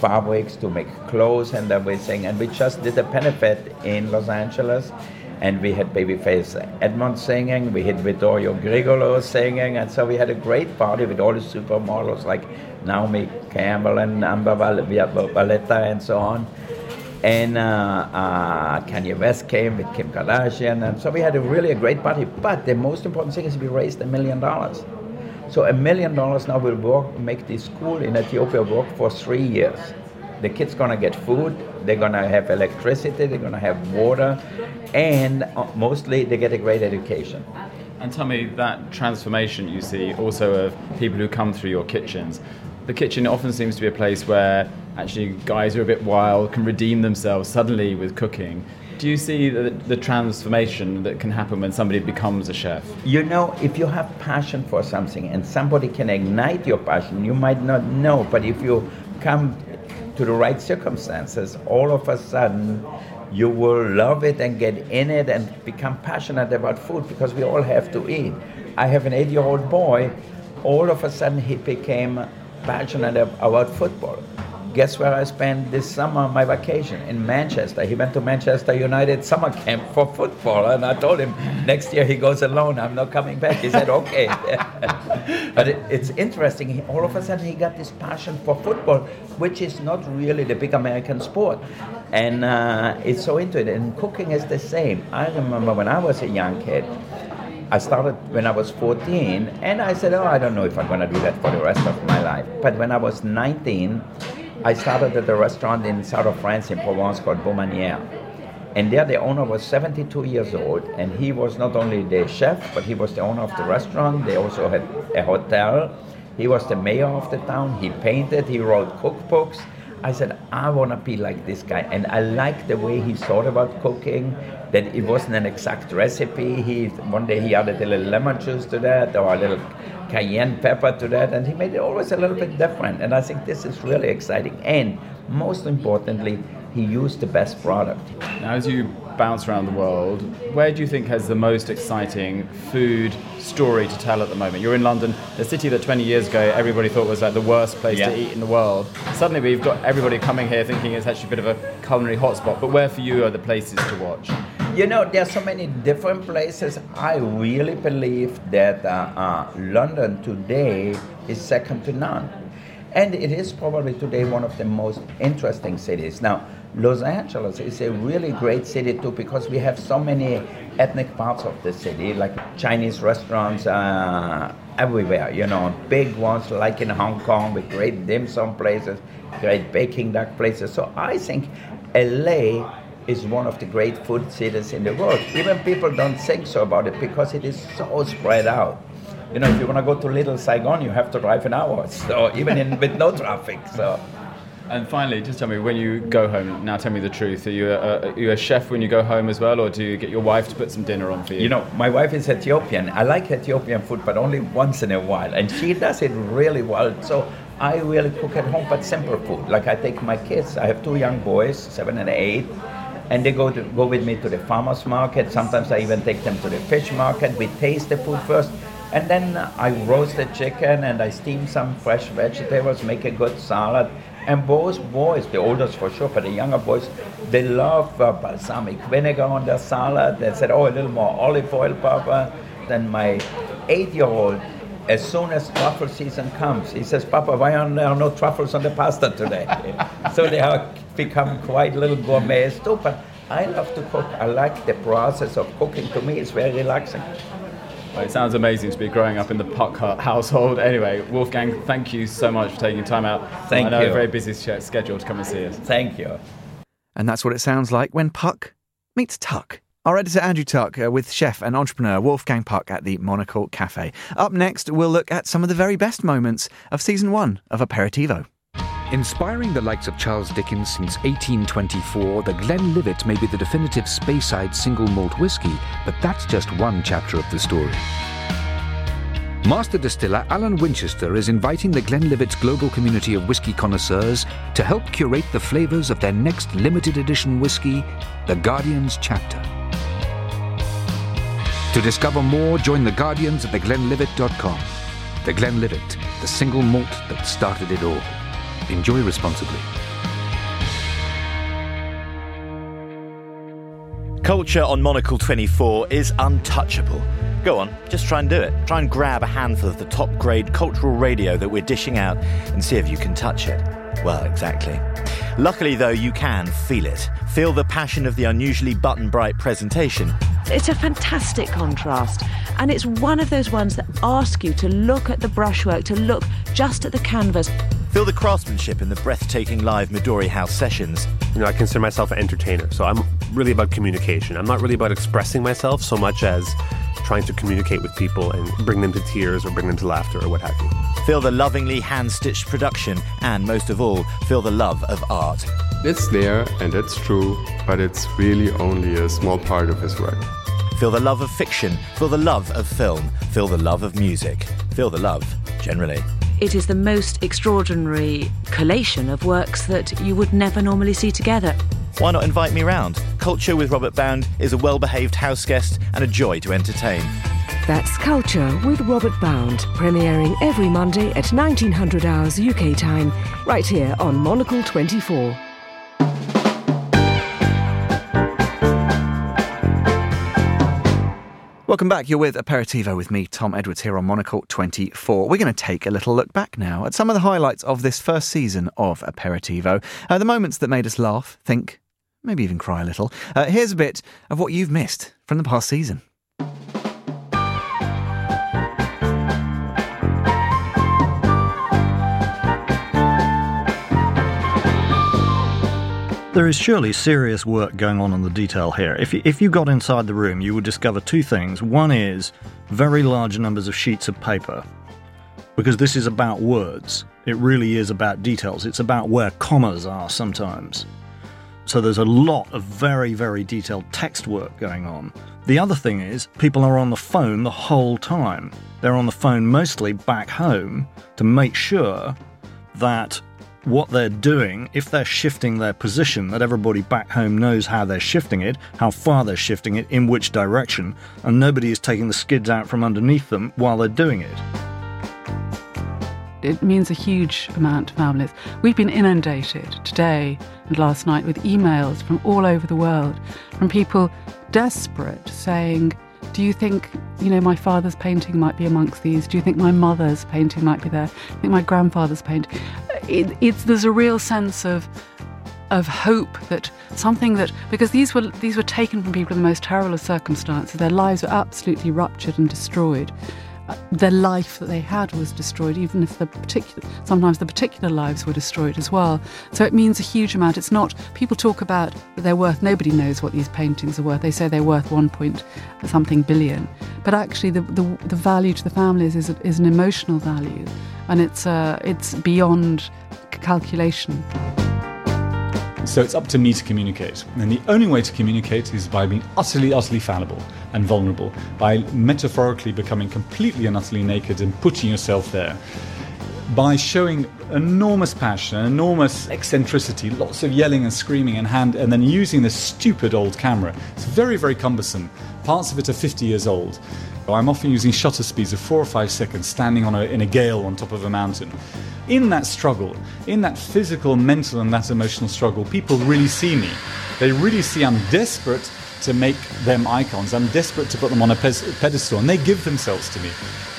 fabrics to make clothes and everything. And we just did a benefit in Los Angeles. And we had Babyface Edmond singing, we had Vittorio Grigolo singing, and so we had a great party with all the supermodels like Naomi Campbell and Amber Valletta and so on. And uh, uh, Kanye West came with Kim Kardashian, and so we had a really a great party. But the most important thing is we raised a million dollars. So a million dollars now will work, make this school in Ethiopia work for three years. The kids gonna get food, they're gonna have electricity, they're gonna have water, and uh, mostly they get a great education. And tell me that transformation you see also of people who come through your kitchens. The kitchen often seems to be a place where actually guys who are a bit wild can redeem themselves suddenly with cooking do you see the, the, transformation that can happen when somebody becomes a chef? You know, if you have passion for something and somebody can ignite your passion, you might not know, but if you come to the right circumstances, all of a sudden you will love it and get in it and become passionate about food because we all have to eat. I have an eight year old boy, all of a sudden he became passionate about football Guess where I spent this summer my vacation? In Manchester. He went to Manchester United summer camp for football, and I told him next year he goes alone. I'm not coming back. He said, okay. but it, it's interesting. He, all of a sudden, he got this passion for football, which is not really the big American sport. And uh, it's so into it. And cooking is the same. I remember when I was a young kid, I started when I was 14, and I said, oh, I don't know if I'm going to do that for the rest of my life. But when I was 19, I started at a restaurant in south of France in Provence called Baumanière. And there the owner was 72 years old, and he was not only the chef, but he was the owner of the restaurant. They also had a hotel. He was the mayor of the town. He painted, he wrote cookbooks. I said, I want to be like this guy. And I liked the way he thought about cooking, that it wasn't an exact recipe. He One day he added a little lemon juice to that, or a little cayenne pepper to that, and he made it always a little bit different. And I think this is really exciting. And most importantly, he used the best product. Now, as you bounce around the world, where do you think has the most exciting food story to tell at the moment? You're in London, the city that 20 years ago everybody thought was like the worst place yeah. to eat in the world. Suddenly we've got everybody coming here thinking it's actually a bit of a culinary hotspot. But where for you are the places to watch? You know, there are so many different places. I really believe that uh, uh, London today is second to none. And it is probably today one of the most interesting cities. Now, Los Angeles is a really great city too because we have so many ethnic parts of the city, like Chinese restaurants uh, everywhere, you know, big ones like in Hong Kong with great dim sum places, great Peking duck places. So I think LA is one of the great food cities in the world. Even people don't think so about it because it is so spread out. You know, if you want to go to Little Saigon, you have to drive an hour. So even in, with no traffic. So. And finally, just tell me when you go home. Now, tell me the truth. Are you a, are you a chef when you go home as well, or do you get your wife to put some dinner on for you? You know, my wife is Ethiopian. I like Ethiopian food, but only once in a while, and she does it really well. So I really cook at home, but simple food. Like I take my kids. I have two young boys, seven and eight and they go to go with me to the farmers market. Sometimes I even take them to the fish market. We taste the food first, and then I roast the chicken and I steam some fresh vegetables, make a good salad. And both boys, the oldest for sure, but the younger boys, they love uh, balsamic vinegar on their salad. They said, "Oh, a little more olive oil, Papa." Then my eight-year-old as soon as truffle season comes, he says, Papa, why are there no truffles on the pasta today? so they have become quite little gourmets too, but I love to cook. I like the process of cooking. To me, it's very relaxing. Well, it sounds amazing to be growing up in the Puck household. Anyway, Wolfgang, thank you so much for taking time out. Thank I know you. a very busy schedule to come and see us. Thank you. And that's what it sounds like when Puck meets Tuck. Our editor Andrew Tuck uh, with chef and entrepreneur Wolfgang Puck at the Monocle Cafe. Up next, we'll look at some of the very best moments of season one of Aperitivo. Inspiring the likes of Charles Dickens since 1824, the Glenlivet may be the definitive Speyside single malt whisky, but that's just one chapter of the story. Master distiller Alan Winchester is inviting the Glenlivet's global community of whisky connoisseurs to help curate the flavours of their next limited edition whisky, the Guardian's Chapter. To discover more, join the Guardians at theglenlivet.com. The Glenlivet, the single malt that started it all. Enjoy responsibly. Culture on Monocle 24 is untouchable. Go on, just try and do it. Try and grab a handful of the top grade cultural radio that we're dishing out and see if you can touch it. Well, exactly. Luckily, though, you can feel it. Feel the passion of the unusually button bright presentation. It's a fantastic contrast, and it's one of those ones that ask you to look at the brushwork, to look just at the canvas. Feel the craftsmanship in the breathtaking live Midori House sessions. You know, I consider myself an entertainer, so I'm really about communication. I'm not really about expressing myself so much as trying to communicate with people and bring them to tears or bring them to laughter or what have you. Feel the lovingly hand stitched production and, most of all, feel the love of art. It's there and it's true, but it's really only a small part of his work. Feel the love of fiction, feel the love of film, feel the love of music, feel the love generally. It is the most extraordinary collation of works that you would never normally see together. Why not invite me round? Culture with Robert Bound is a well behaved house guest and a joy to entertain. That's Culture with Robert Bound, premiering every Monday at 1900 hours UK time, right here on Monocle 24. Welcome back. You're with Aperitivo with me, Tom Edwards, here on Monocle 24. We're going to take a little look back now at some of the highlights of this first season of Aperitivo. Uh, the moments that made us laugh, think, maybe even cry a little. Uh, here's a bit of what you've missed from the past season. There is surely serious work going on in the detail here. If you, if you got inside the room, you would discover two things. One is very large numbers of sheets of paper, because this is about words. It really is about details. It's about where commas are sometimes. So there's a lot of very, very detailed text work going on. The other thing is, people are on the phone the whole time. They're on the phone mostly back home to make sure that what they're doing, if they're shifting their position, that everybody back home knows how they're shifting it, how far they're shifting it, in which direction, and nobody is taking the skids out from underneath them while they're doing it. It means a huge amount to families. We've been inundated today and last night with emails from all over the world, from people desperate saying, do you think, you know, my father's painting might be amongst these? Do you think my mother's painting might be there? I think my grandfather's painting? It, it's there's a real sense of of hope that something that because these were these were taken from people in the most terrible of circumstances. Their lives were absolutely ruptured and destroyed their life that they had was destroyed, even if the particular sometimes the particular lives were destroyed as well. So it means a huge amount. It's not people talk about that they're worth. Nobody knows what these paintings are worth. They say they're worth one point something billion, but actually the the, the value to the families is is an emotional value, and it's uh, it's beyond calculation. So it's up to me to communicate. And the only way to communicate is by being utterly, utterly fallible and vulnerable, by metaphorically becoming completely and utterly naked and putting yourself there. By showing enormous passion, enormous eccentricity, lots of yelling and screaming and hand, and then using this stupid old camera. It's very, very cumbersome. Parts of it are 50 years old. I'm often using shutter speeds of four or five seconds, standing on a, in a gale on top of a mountain in that struggle, in that physical, mental, and that emotional struggle, people really see me. They really see I'm desperate to make them icons. I'm desperate to put them on a pedestal, and they give themselves to me.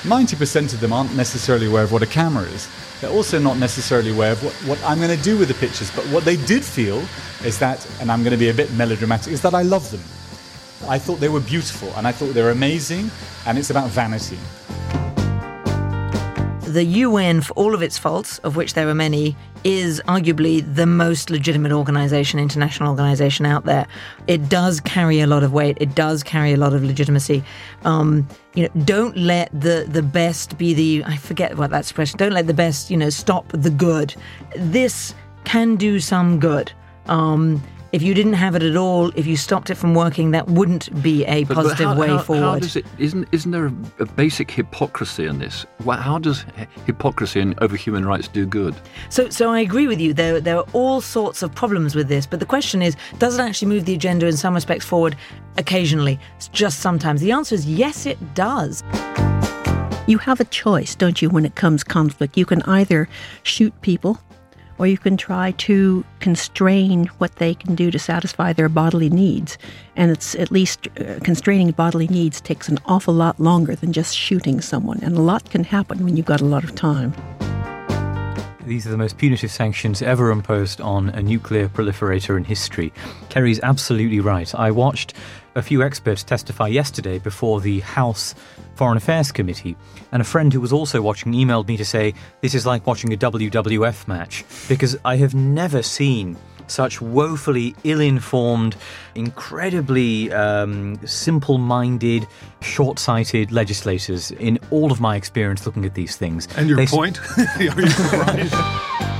90% of them aren't necessarily aware of what a camera is. They're also not necessarily aware of what, what I'm going to do with the pictures, but what they did feel is that, and I'm going to be a bit melodramatic, is that I love them. I thought they were beautiful, and I thought they were amazing, and it's about vanity the UN, for all of its faults, of which there are many, is arguably the most legitimate organization, international organization out there. It does carry a lot of weight. It does carry a lot of legitimacy. Um, you know, don't let the the best be the I forget what that expression. Don't let the best, you know, stop the good. This can do some good. Um, if you didn't have it at all, if you stopped it from working, that wouldn't be a but, positive but how, way how, forward. How does it, isn't, isn't there a, a basic hypocrisy in this? How does hypocrisy in, over human rights do good? So, so I agree with you. There, there are all sorts of problems with this, but the question is, does it actually move the agenda in some respects forward? Occasionally, just sometimes. The answer is yes, it does. You have a choice, don't you, when it comes conflict? You can either shoot people or you can try to constrain what they can do to satisfy their bodily needs. And it's at least uh, constraining bodily needs takes an awful lot longer than just shooting someone. And a lot can happen when you've got a lot of time. These are the most punitive sanctions ever imposed on a nuclear proliferator in history. Kerry's absolutely right. I watched a few experts testify yesterday before the House Foreign Affairs Committee, and a friend who was also watching emailed me to say this is like watching a WWF match because I have never seen such woefully ill informed, incredibly um, simple minded, short sighted legislators in all of my experience looking at these things. And your they point? Are you surprised?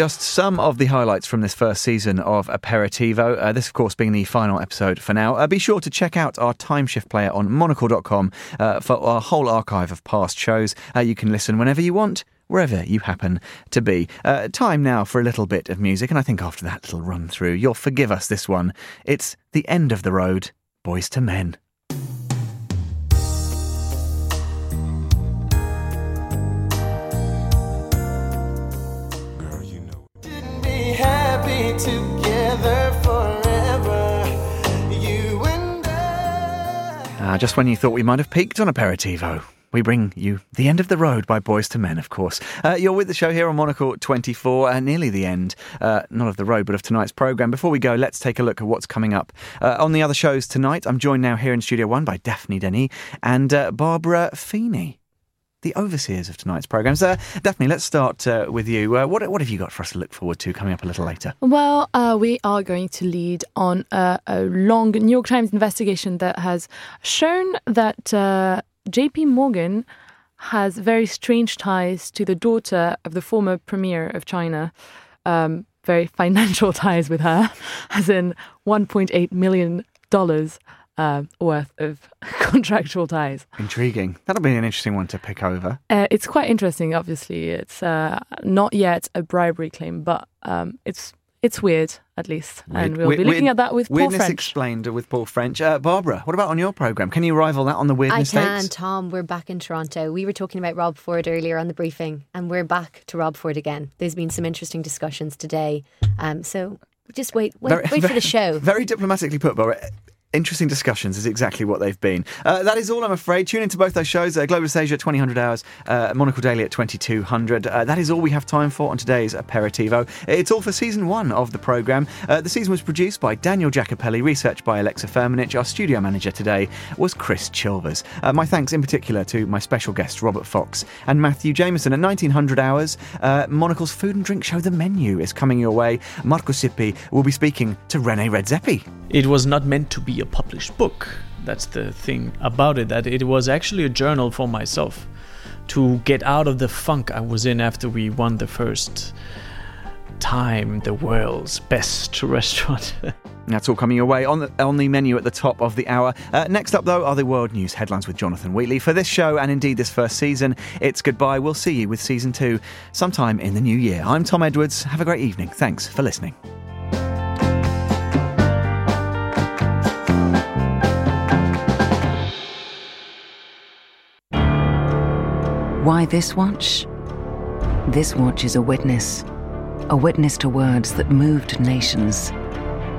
Just some of the highlights from this first season of Aperitivo. Uh, this, of course, being the final episode for now. Uh, be sure to check out our timeshift player on monocle.com uh, for our whole archive of past shows. Uh, you can listen whenever you want, wherever you happen to be. Uh, time now for a little bit of music, and I think after that little run through, you'll forgive us this one. It's The End of the Road, Boyz II Men. Ah, just when you thought we might have peaked on Aperitivo. We bring you The End of the Road by Boyz II Men, of course. Uh, you're with the show here on Monocle 24, uh, nearly the end, uh, not of the road, but of tonight's programme. Before we go, let's take a look at what's coming up uh, on the other shows tonight. I'm joined now here in Studio One by Daphne Denny and uh, Barbara Feeney. The overseers of tonight's programmes. Uh, Daphne, let's start uh, with you. Uh, what, what have you got for us to look forward to coming up a little later? Well, uh, we are going to lead on a, a long New York Times investigation that has shown that uh, JP Morgan has very strange ties to the daughter of the former premier of China. Um, very financial ties with her, as in $1.8 million uh, worth of contractual ties. Intriguing. That'll be an interesting one to pick over. Uh, it's quite interesting. Obviously, it's uh, not yet a bribery claim, but um, it's it's weird at least, and we'll Weird- be looking weird- at that with Paul Weirdness French. explained with Paul French. Uh, Barbara, what about on your programme? Can you rival that on the weirdness? I weirdness can, stakes? Tom. We're back in Toronto. We were talking about Rob Ford earlier on the briefing, and we're back to Rob Ford again. There's been some interesting discussions today. Um, so just wait, wait, Very- wait for very- the show. Very diplomatically put, Barbara. Interesting discussions is exactly what they've been. Uh, that is all, I'm afraid. Tune into both those shows, uh, Globalist Asia at 2000 hours, uh, Monocle Daily at 2200. Uh, that is all we have time for on today's Aperitivo. It's all for season one of the programme. Uh, the season was produced by Daniel Jacopelli, research by Alexa Firmenich. Our studio manager today was Chris Chilvers. Uh, my thanks in particular to my special guests, Robert Fox and Matthew Jamison. At 1900 hours, uh, Monocle's food and drink show The Menu is coming your way. Markus Hippi will be speaking to Rene Redzepi. It was not meant to a published book. That's the thing about it, that it was actually a journal for myself to get out of the funk I was in after we won the first time the world's best restaurant. That's all coming your way on the, on the menu at the top of the hour. Uh, next up, though, are the world news headlines with Jonathan Wheatley. For this show and indeed this first season, it's goodbye. We'll see you with season two sometime in the new year. I'm Tom Edwards. Have a great evening. Thanks for listening. Why this watch? This watch is a witness, a witness to words that moved nations.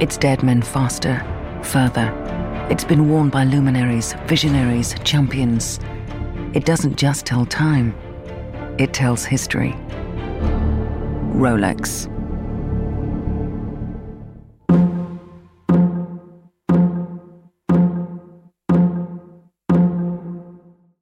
It's dead men faster, further. It's been worn by luminaries, visionaries, champions. It doesn't just tell time, it tells history. Rolex.